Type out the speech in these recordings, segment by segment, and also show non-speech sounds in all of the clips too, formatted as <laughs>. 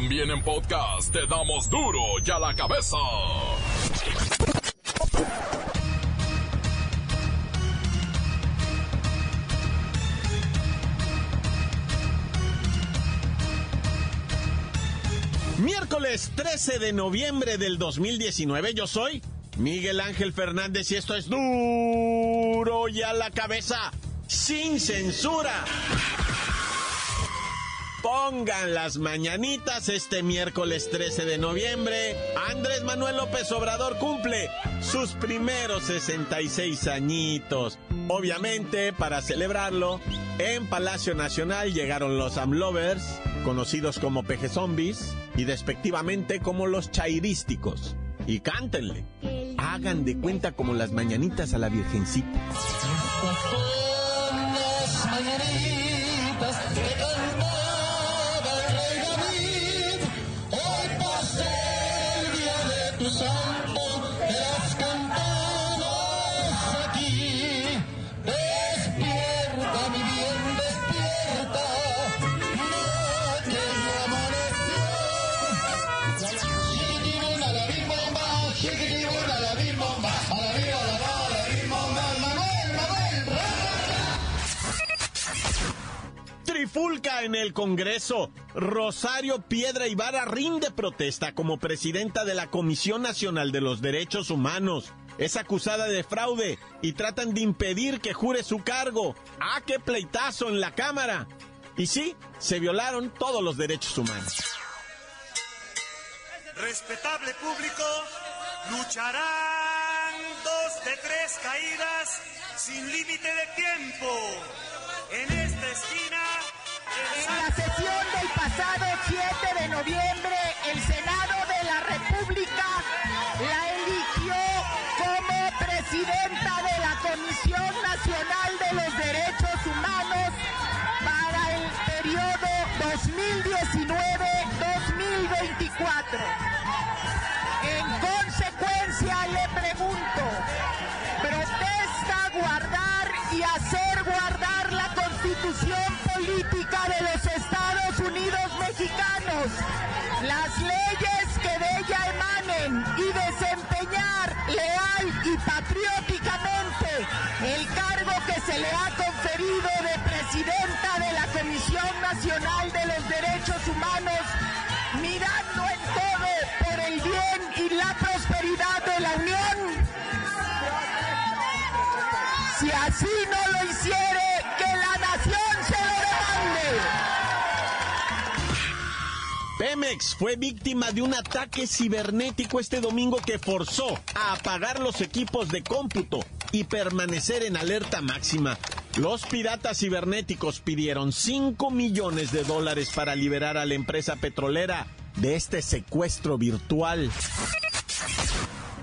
También en podcast te damos duro y a la cabeza. Miércoles 13 de noviembre del 2019, yo soy Miguel Ángel Fernández y esto es duro y a la cabeza, sin censura. Pongan las mañanitas este miércoles 13 de noviembre. Andrés Manuel López Obrador cumple sus primeros 66 añitos. Obviamente, para celebrarlo, en Palacio Nacional llegaron los Amlovers, conocidos como peje zombies, y despectivamente como los chairísticos. Y cántenle. Hagan de cuenta como las mañanitas a la Virgencita. Trifulca en el Congreso. Rosario Piedra Ibarra rinde protesta como presidenta de la Comisión Nacional de los Derechos Humanos. Es acusada de fraude y tratan de impedir que jure su cargo. ¡Ah, qué pleitazo en la Cámara! Y sí, se violaron todos los derechos humanos. Respetable público, lucharán dos de tres caídas sin límite de tiempo. En esta esquina. En la sesión del pasado 7 de noviembre, el Senado de la República la eligió como presidenta de la Comisión Nacional de los Derechos Humanos para el periodo 2019-2024. Política de los Estados Unidos mexicanos, las leyes que de ella emanen y desempeñar leal y patrióticamente el cargo que se le ha conferido de presidenta de la Comisión Nacional de los Derechos Humanos, mirando en todo por el bien y la prosperidad de la Unión. Si así no lo hiciere, Pemex fue víctima de un ataque cibernético este domingo que forzó a apagar los equipos de cómputo y permanecer en alerta máxima. Los piratas cibernéticos pidieron 5 millones de dólares para liberar a la empresa petrolera de este secuestro virtual.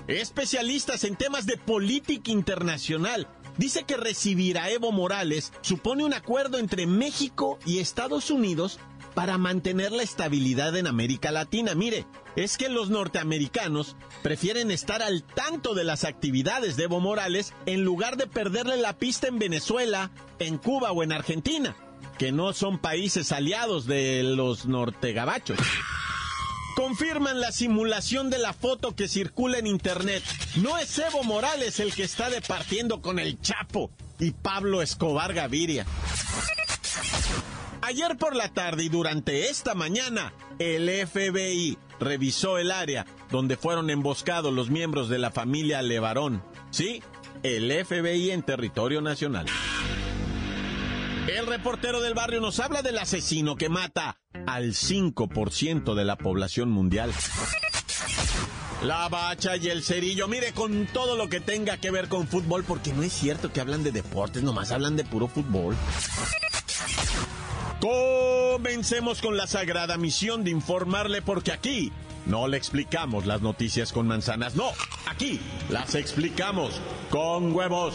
Especialistas en temas de política internacional dice que recibir a Evo Morales supone un acuerdo entre México y Estados Unidos para mantener la estabilidad en América Latina. Mire, es que los norteamericanos prefieren estar al tanto de las actividades de Evo Morales en lugar de perderle la pista en Venezuela, en Cuba o en Argentina, que no son países aliados de los nortegabachos. Confirman la simulación de la foto que circula en internet. No es Evo Morales el que está departiendo con el Chapo y Pablo Escobar Gaviria. Ayer por la tarde y durante esta mañana, el FBI revisó el área donde fueron emboscados los miembros de la familia Levarón. Sí, el FBI en territorio nacional. El reportero del barrio nos habla del asesino que mata al 5% de la población mundial. La bacha y el cerillo, mire, con todo lo que tenga que ver con fútbol, porque no es cierto que hablan de deportes, nomás hablan de puro fútbol. Comencemos con la sagrada misión de informarle porque aquí no le explicamos las noticias con manzanas, no, aquí las explicamos con huevos.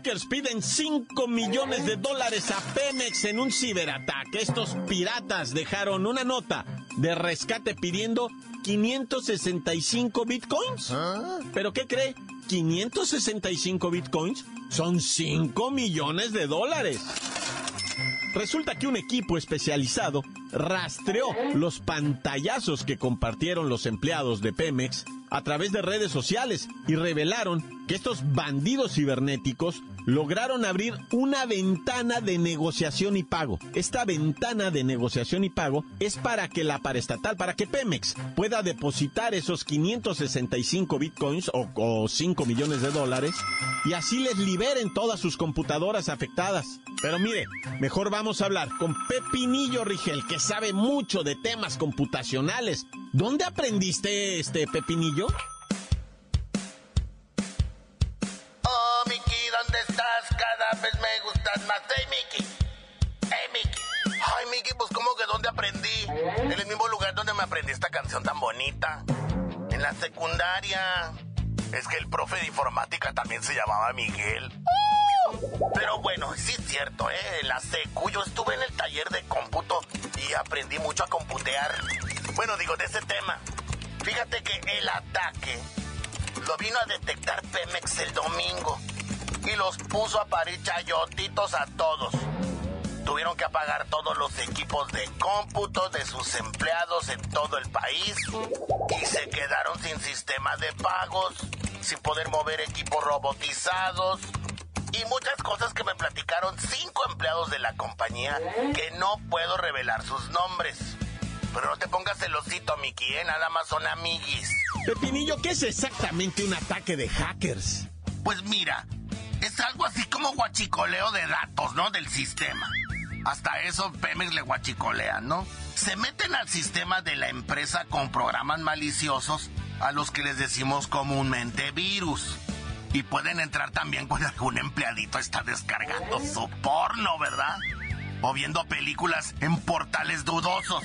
Hackers piden 5 millones de dólares a Pemex en un ciberataque. Estos piratas dejaron una nota de rescate pidiendo 565 bitcoins. ¿Pero qué cree? 565 bitcoins son 5 millones de dólares. Resulta que un equipo especializado rastreó los pantallazos que compartieron los empleados de Pemex a través de redes sociales y revelaron que estos bandidos cibernéticos lograron abrir una ventana de negociación y pago. Esta ventana de negociación y pago es para que la paraestatal, para que Pemex pueda depositar esos 565 bitcoins o, 5 millones de dólares y así les liberen todas sus computadoras afectadas. Pero mire, mejor vamos a hablar con Pepinillo Rigel, que sabe mucho de temas computacionales. ¿Dónde aprendiste este Pepinillo? En el mismo lugar donde me aprendí esta canción tan bonita. En la secundaria. Es que el profe de informática también se llamaba Miguel. Pero bueno, sí es cierto, ¿eh? La secu yo estuve en el taller de cómputo y aprendí mucho a computear. Bueno, digo, de ese tema. Fíjate que el ataque lo vino a detectar Pemex el domingo y los puso a parir chayotitos a todos tuvieron que apagar todos los equipos de cómputo de sus empleados en todo el país y se quedaron sin sistema de pagos, sin poder mover equipos robotizados y muchas cosas que me platicaron cinco empleados de la compañía que no puedo revelar sus nombres. Pero no te pongas celosito, Mickey, ¿eh? nada más son amiguis. Pepinillo, ¿qué es exactamente un ataque de hackers? Pues mira, es algo así como guachicoleo de datos, ¿no? Del sistema. Hasta eso Pemex le guachicolean, ¿no? Se meten al sistema de la empresa con programas maliciosos a los que les decimos comúnmente virus. Y pueden entrar también cuando algún empleadito está descargando su porno, ¿verdad? O viendo películas en portales dudosos.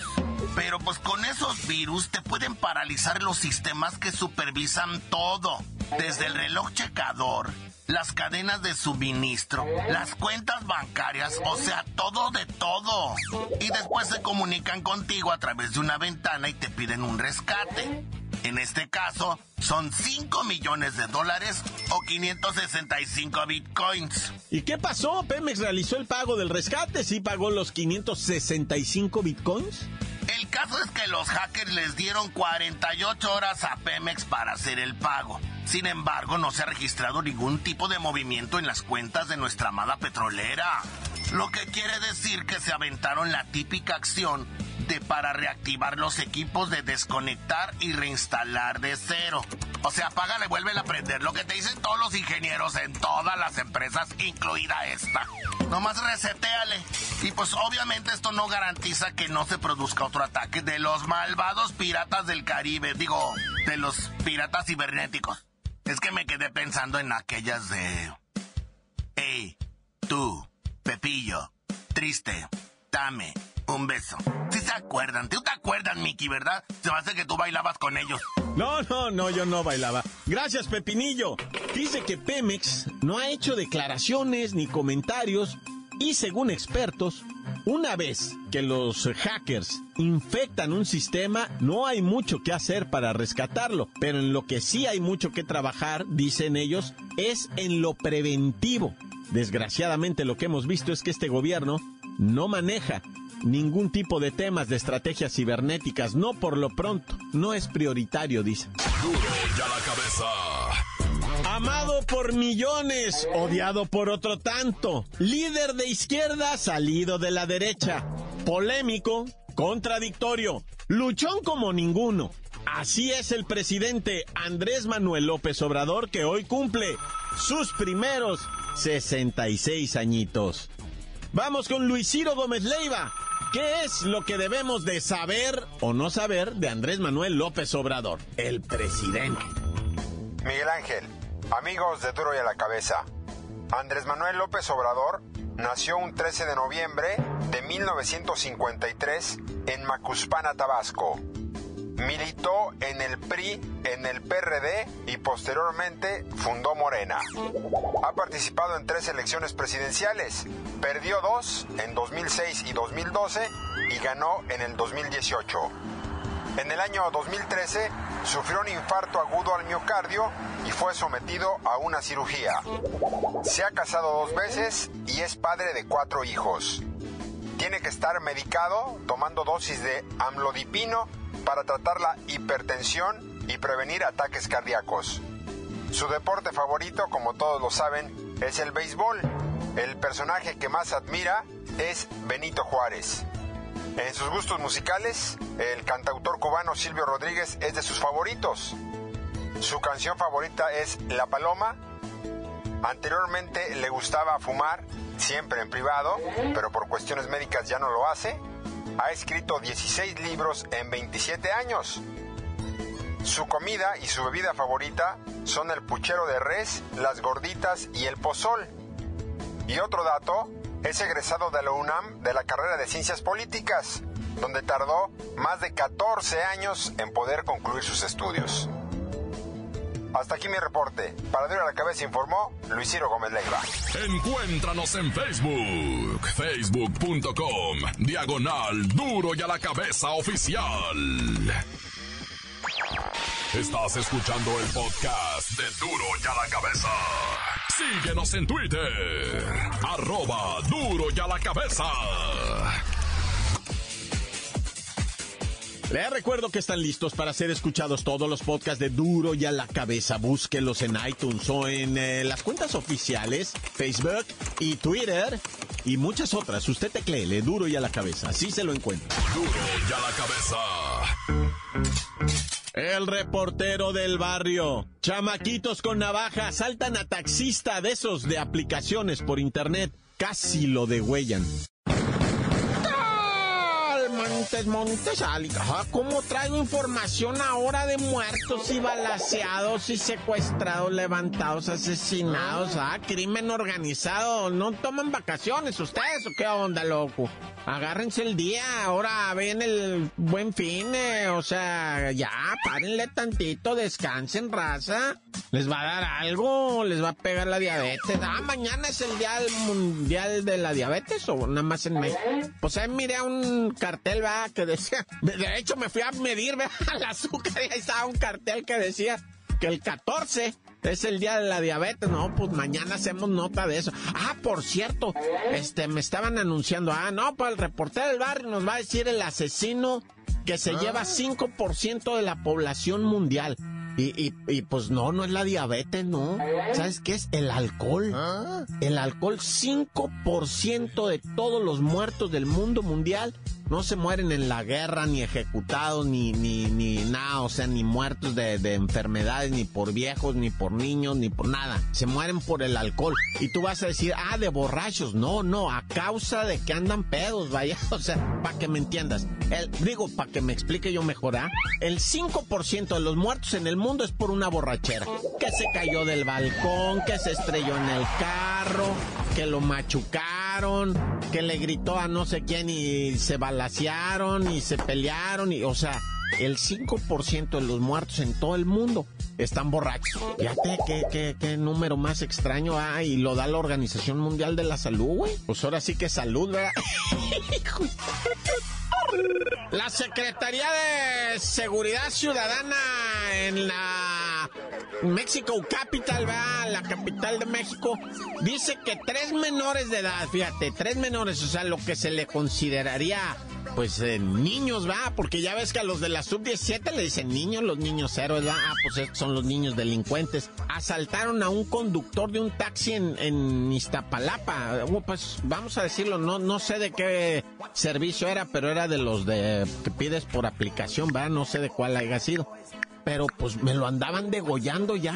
Pero pues con esos virus te pueden paralizar los sistemas que supervisan todo. Desde el reloj checador las cadenas de suministro, las cuentas bancarias, o sea, todo de todo. Y después se comunican contigo a través de una ventana y te piden un rescate. En este caso, son 5 millones de dólares o 565 bitcoins. ¿Y qué pasó? ¿Pemex realizó el pago del rescate? ¿Sí pagó los 565 bitcoins? El caso es que los hackers les dieron 48 horas a Pemex para hacer el pago. Sin embargo, no se ha registrado ningún tipo de movimiento en las cuentas de nuestra amada petrolera. Lo que quiere decir que se aventaron la típica acción de para reactivar los equipos de desconectar y reinstalar de cero. O sea, apágale, vuelve a prender. Lo que te dicen todos los ingenieros en todas las empresas, incluida esta. Nomás reseteale. Y pues obviamente esto no garantiza que no se produzca otro ataque de los malvados piratas del Caribe. Digo, de los piratas cibernéticos. Es que me quedé pensando en aquellas de... Hey, tú, Pepillo, triste, dame un beso. Si se acuerdan, tú te acuerdas, Mickey, ¿verdad? Se me hace que tú bailabas con ellos. No, no, no, yo no bailaba. Gracias, Pepinillo. Dice que Pemex no ha hecho declaraciones ni comentarios y según expertos, una vez que los hackers infectan un sistema, no hay mucho que hacer para rescatarlo, pero en lo que sí hay mucho que trabajar, dicen ellos, es en lo preventivo. Desgraciadamente lo que hemos visto es que este gobierno no maneja ningún tipo de temas de estrategias cibernéticas, no por lo pronto, no es prioritario, dice. ya la cabeza. Amado por millones, odiado por otro tanto. Líder de izquierda, salido de la derecha. Polémico, contradictorio. Luchón como ninguno. Así es el presidente Andrés Manuel López Obrador que hoy cumple sus primeros 66 añitos. Vamos con Luis Ciro Gómez Leiva. ¿Qué es lo que debemos de saber o no saber de Andrés Manuel López Obrador, el presidente? Miguel Ángel, Amigos de Duro y a la Cabeza, Andrés Manuel López Obrador nació un 13 de noviembre de 1953 en Macuspana, Tabasco. Militó en el PRI, en el PRD y posteriormente fundó Morena. Ha participado en tres elecciones presidenciales. Perdió dos en 2006 y 2012 y ganó en el 2018. En el año 2013 sufrió un infarto agudo al miocardio y fue sometido a una cirugía. Se ha casado dos veces y es padre de cuatro hijos. Tiene que estar medicado tomando dosis de amlodipino para tratar la hipertensión y prevenir ataques cardíacos. Su deporte favorito, como todos lo saben, es el béisbol. El personaje que más admira es Benito Juárez. En sus gustos musicales, el cantautor cubano Silvio Rodríguez es de sus favoritos. Su canción favorita es La Paloma. Anteriormente le gustaba fumar, siempre en privado, pero por cuestiones médicas ya no lo hace ha escrito 16 libros en 27 años. Su comida y su bebida favorita son el puchero de res, las gorditas y el pozol. Y otro dato, es egresado de la UNAM de la carrera de Ciencias Políticas, donde tardó más de 14 años en poder concluir sus estudios. Hasta aquí mi reporte. Para Duro a la Cabeza informó Luis Ciro Gómez Leiva. Encuéntranos en Facebook, facebook.com, diagonal Duro y a la Cabeza Oficial. Estás escuchando el podcast de Duro y a la Cabeza. Síguenos en Twitter, arroba Duro y a la Cabeza. Les recuerdo que están listos para ser escuchados todos los podcasts de Duro y a la cabeza. Búsquenlos en iTunes o en eh, las cuentas oficiales, Facebook y Twitter y muchas otras. Usted tecleele Duro y a la cabeza. Así se lo encuentra. Duro y a la cabeza. El reportero del barrio. Chamaquitos con navaja saltan a taxista de esos de aplicaciones por internet. Casi lo degüellan. Montes, Montes, Ajá, ¿cómo traigo información ahora de muertos y balaseados y secuestrados, levantados, asesinados? Ah, crimen organizado. ¿No toman vacaciones ustedes o qué onda, loco? Agárrense el día, ahora ven el buen fin, eh, o sea, ya, párenle tantito, descansen, raza. ¿Les va a dar algo? ¿Les va a pegar la diabetes? Ah, mañana es el día mundial de la diabetes o nada más en México. Pues ahí miré un cartel, que decía, de hecho me fui a medir, ve, <laughs> al azúcar y ahí estaba un cartel que decía que el 14 es el día de la diabetes, no, pues mañana hacemos nota de eso. Ah, por cierto, este, me estaban anunciando, ah, no, pues el reportero del barrio nos va a decir el asesino que se lleva 5% de la población mundial. Y, y, y, pues no, no es la diabetes, no. ¿Sabes qué es? El alcohol. El alcohol, 5% de todos los muertos del mundo mundial no se mueren en la guerra, ni ejecutados, ni, ni, ni nada, o sea, ni muertos de, de, enfermedades, ni por viejos, ni por niños, ni por nada. Se mueren por el alcohol. Y tú vas a decir, ah, de borrachos. No, no, a causa de que andan pedos, vaya. <laughs> O sea, para que me entiendas. El, digo, para que me explique yo mejor, ¿ah? El 5% de los muertos en el mundo es por una borrachera. Que se cayó del balcón, que se estrelló en el carro, que lo machucaron, que le gritó a no sé quién y se y se pelearon y, o sea, el 5% de los muertos en todo el mundo están borrachos. Fíjate qué, qué, qué número más extraño hay lo da la Organización Mundial de la Salud, güey. Pues ahora sí que salud, ¿verdad? <laughs> La Secretaría de Seguridad Ciudadana en la México Capital, la capital de México, dice que tres menores de edad, fíjate, tres menores, o sea, lo que se le consideraría pues eh, niños, va, porque ya ves que a los de la sub-17 le dicen niños, los niños héroes, ah, pues son los niños delincuentes. Asaltaron a un conductor de un taxi en, Iztapalapa, pues vamos a decirlo, no, no sé de qué servicio era, pero era de los de que pides por aplicación, va, no sé de cuál haya sido. Pero pues me lo andaban degollando ya.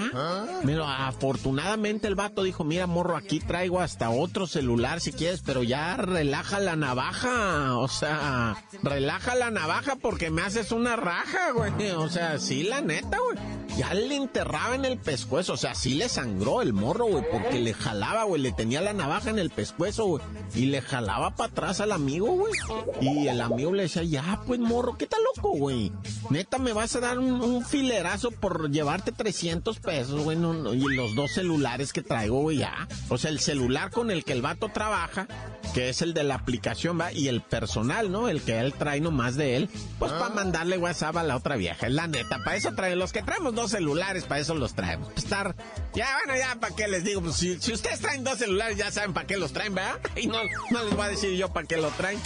Pero afortunadamente el vato dijo, mira morro, aquí traigo hasta otro celular si quieres, pero ya relaja la navaja, o sea, relaja la navaja porque me haces una raja, güey. O sea, sí, la neta, güey. Ya le enterraba en el pescuezo, o sea, sí le sangró el morro, güey, porque le jalaba, güey, le tenía la navaja en el pescuezo, güey, y le jalaba para atrás al amigo, güey. Y el amigo le decía, ya, pues morro, ¿qué tal loco, güey? Neta, me vas a dar un, filerazo por llevarte 300 pesos, güey, y los dos celulares que traigo, güey, ya. O sea, el celular con el que el vato trabaja, que es el de la aplicación, va, y el personal, ¿no? El que él trae nomás de él, pues para mandarle WhatsApp a la otra vieja, es la neta, para eso trae, los que traemos dos celulares, para eso los traemos. Estar, ya, bueno, ya, ¿para qué les digo? Pues si, si ustedes traen dos celulares, ya saben para qué los traen, ¿verdad? <laughs> Y no, no les voy a decir yo para qué lo traen.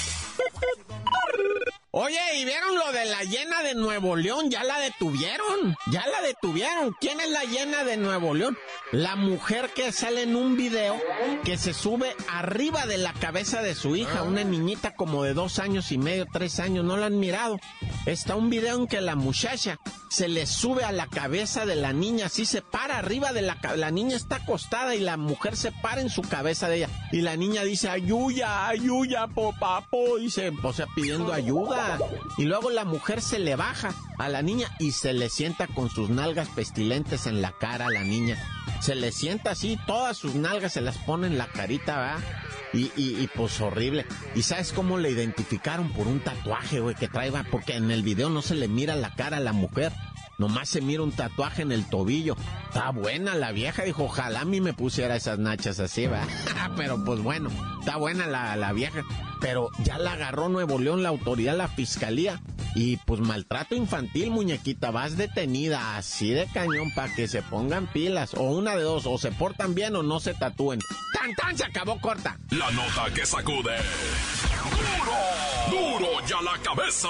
Oye, ¿y vieron lo de la llena de Nuevo León? Ya la detuvieron. Ya la detuvieron. ¿Quién es la llena de Nuevo León? La mujer que sale en un video que se sube arriba de la cabeza de su hija, una niñita como de dos años y medio, tres años. ¿No la han mirado? Está un video en que la muchacha se le sube a la cabeza de la niña, así se para arriba de la la niña está acostada y la mujer se para en su cabeza de ella y la niña dice ayuya, ayuya, popapo, dice, o sea, pidiendo ayuda. Y luego la mujer se le baja a la niña y se le sienta con sus nalgas pestilentes en la cara a la niña. Se le sienta así, todas sus nalgas se las pone en la carita, ¿verdad? Y, y, pues horrible. ¿Y sabes cómo le identificaron? Por un tatuaje, güey, que trae, porque en el video no se le mira la cara a la mujer. Nomás se mira un tatuaje en el tobillo. Está buena la vieja, dijo, ojalá a mí me pusiera esas nachas así, va. <laughs> Pero pues bueno, está buena la, la vieja. Pero ya la agarró Nuevo León la autoridad, la fiscalía. Y pues maltrato infantil, muñequita, vas detenida así de cañón para que se pongan pilas. O una de dos, o se portan bien o no se tatúen. ¡Tan, tan! Se acabó corta. La nota que sacude. ¡Duro! ¡Duro ya la cabeza!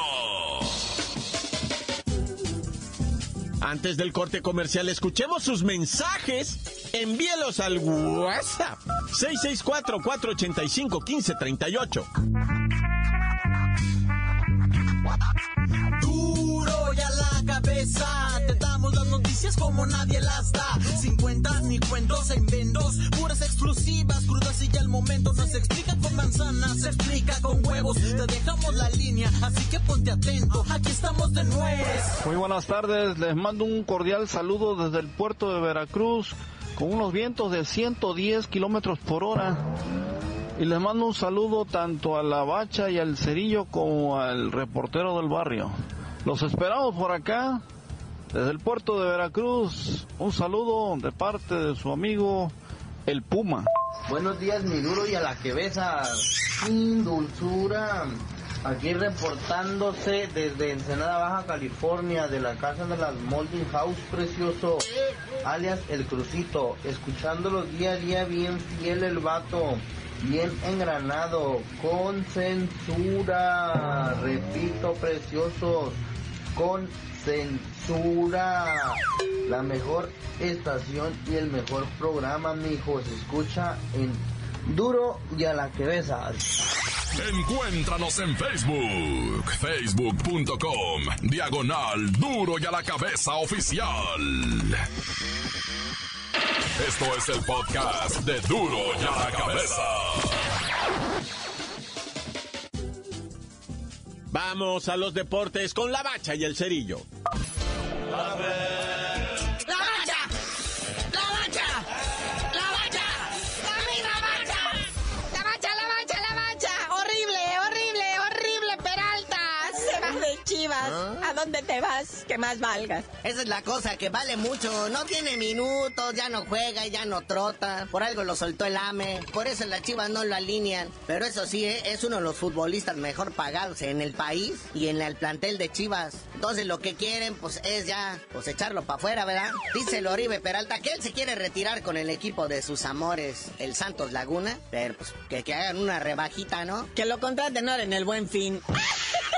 Antes del corte comercial, escuchemos sus mensajes. Envíelos al WhatsApp 664-485-1538. Muy buenas tardes, les mando un cordial saludo desde el puerto de Veracruz con unos vientos de 110 kilómetros por hora. Y les mando un saludo tanto a la bacha y al cerillo como al reportero del barrio. Los esperamos por acá, desde el puerto de Veracruz. Un saludo de parte de su amigo el Puma. Buenos días, mi duro y a la que Sin dulzura. Aquí reportándose desde Ensenada, Baja California, de la casa de las Molding House Precioso, alias El Crucito, escuchándolos día a día bien fiel el vato, bien engranado, con censura, repito, preciosos, con censura. La mejor estación y el mejor programa, mi hijo, se escucha en Duro y a la que Encuéntranos en Facebook, facebook.com, diagonal duro y a la cabeza oficial. Esto es el podcast de duro y a la cabeza. Vamos a los deportes con la bacha y el cerillo. ¿A dónde te vas? Que más valgas. Esa es la cosa, que vale mucho. No tiene minutos, ya no juega y ya no trota. Por algo lo soltó el AME. Por eso las chivas no lo alinean. Pero eso sí, ¿eh? es uno de los futbolistas mejor pagados en el país y en el plantel de chivas. Entonces lo que quieren, pues es ya, pues echarlo para afuera, ¿verdad? Dice el Oribe Peralta que él se quiere retirar con el equipo de sus amores, el Santos Laguna. Pero pues que, que hagan una rebajita, ¿no? Que lo contraten ahora en el buen fin. <laughs>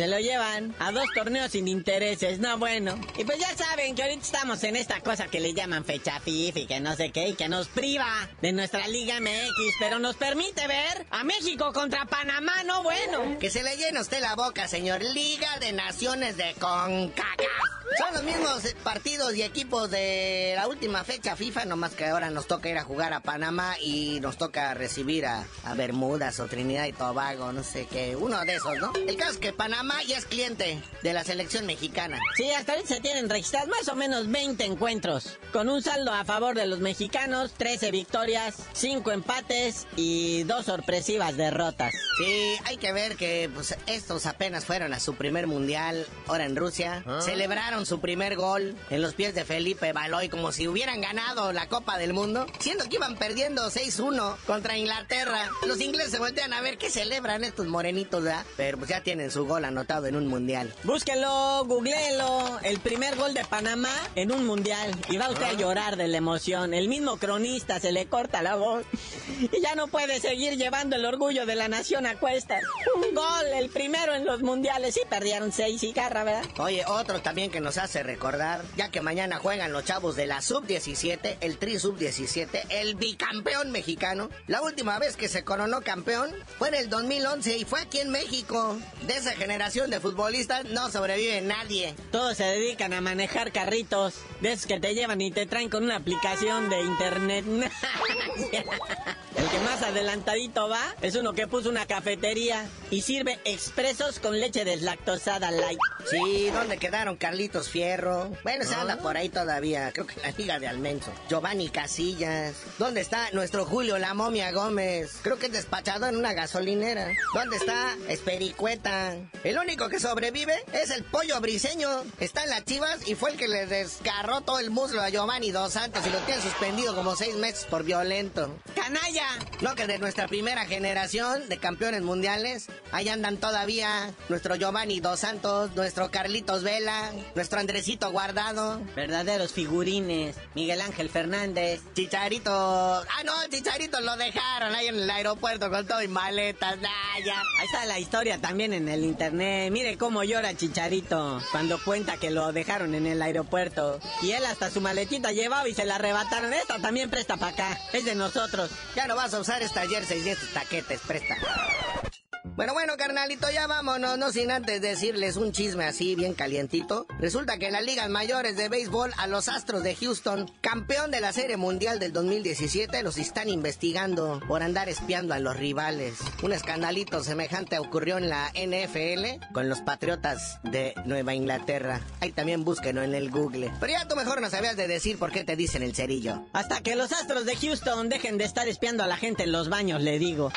Se lo llevan a dos torneos sin intereses, no bueno. Y pues ya saben que ahorita estamos en esta cosa que le llaman fecha FIFA y que no sé qué, y que nos priva de nuestra Liga MX, pero nos permite ver a México contra Panamá, no bueno. Que se le llene usted la boca, señor. Liga de Naciones de CONCACAF. Son los mismos partidos y equipos de la última fecha FIFA, nomás que ahora nos toca ir a jugar a Panamá y nos toca recibir a, a Bermudas o Trinidad y Tobago, no sé qué, uno de esos, ¿no? El caso es que Panamá ya es cliente de la selección mexicana. Sí, hasta ahorita se tienen registrados más o menos 20 encuentros, con un saldo a favor de los mexicanos, 13 victorias, 5 empates y dos sorpresivas derrotas. Sí, hay que ver que pues, estos apenas fueron a su primer mundial, ahora en Rusia. Celebraron su primer gol en los pies de Felipe Baloy como si hubieran ganado la Copa del Mundo, siendo que iban perdiendo 6-1 contra Inglaterra. Los ingleses se voltean a ver qué celebran estos morenitos, ¿verdad? Pero pues ya tienen su gol anotado en un mundial. Búsquelo, googleelo, el primer gol de Panamá en un mundial. Y va usted a llorar de la emoción. El mismo cronista se le corta la voz y ya no puede seguir llevando el orgullo de la nación a cuestas. Un gol, el primero en los mundiales. y perdieron seis y garra, ¿verdad? Oye, otro también que nos hace recordar, ya que mañana juegan los chavos de la sub-17, el tri sub-17, el bicampeón mexicano. La última vez que se coronó campeón fue en el 2011 y fue aquí en México. De esa generación de futbolistas no sobrevive nadie. Todos se dedican a manejar carritos, de esos que te llevan y te traen con una aplicación de internet. <laughs> El que más adelantadito va es uno que puso una cafetería y sirve expresos con leche deslactosada light. Sí, ¿dónde quedaron Carlitos Fierro? Bueno, se anda por ahí todavía, creo que en la liga de Almenso. Giovanni Casillas. ¿Dónde está nuestro Julio La Momia Gómez? Creo que es despachado en una gasolinera. ¿Dónde está Espericueta? El único que sobrevive es el pollo briseño. Está en las chivas y fue el que le desgarró todo el muslo a Giovanni Dos Santos y lo tiene suspendido como seis meses por violento. ¡Canalla! No, que de nuestra primera generación de campeones mundiales, ahí andan todavía nuestro Giovanni Dos Santos, nuestro Carlitos Vela, nuestro Andresito Guardado. Verdaderos figurines. Miguel Ángel Fernández. Chicharito. Ah, no, Chicharito lo dejaron ahí en el aeropuerto con todo y maletas. Ah, ya. Ahí está la historia también en el internet. Mire cómo llora Chicharito cuando cuenta que lo dejaron en el aeropuerto. Y él hasta su maletita llevaba y se la arrebataron. Esta también presta para acá. Es de nosotros. Ya no vas a usar esta jersey y estos taquetes, presta. Bueno, bueno, carnalito, ya vámonos, no sin antes decirles un chisme así bien calientito. Resulta que en las ligas mayores de béisbol a los Astros de Houston, campeón de la Serie Mundial del 2017, los están investigando por andar espiando a los rivales. Un escandalito semejante ocurrió en la NFL con los Patriotas de Nueva Inglaterra. Ahí también búsquenlo en el Google. Pero ya tú mejor no sabías de decir por qué te dicen el cerillo. Hasta que los Astros de Houston dejen de estar espiando a la gente en los baños, le digo.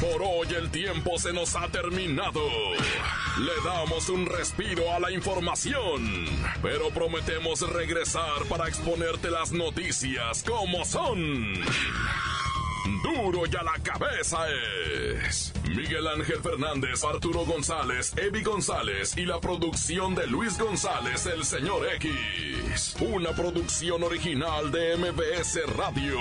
Por hoy el tiempo se nos ha terminado. Le damos un respiro a la información, pero prometemos regresar para exponerte las noticias como son. Duro y a la cabeza es Miguel Ángel Fernández, Arturo González, Evi González y la producción de Luis González, el señor X. Una producción original de MBS Radio.